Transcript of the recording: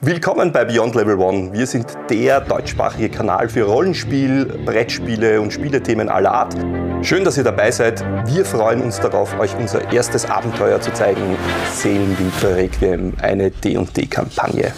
Willkommen bei Beyond Level One. Wir sind der deutschsprachige Kanal für Rollenspiel, Brettspiele und Spielethemen aller Art. Schön, dass ihr dabei seid. Wir freuen uns darauf, euch unser erstes Abenteuer zu zeigen. Seelenwinter Requiem, eine D&D-Kampagne.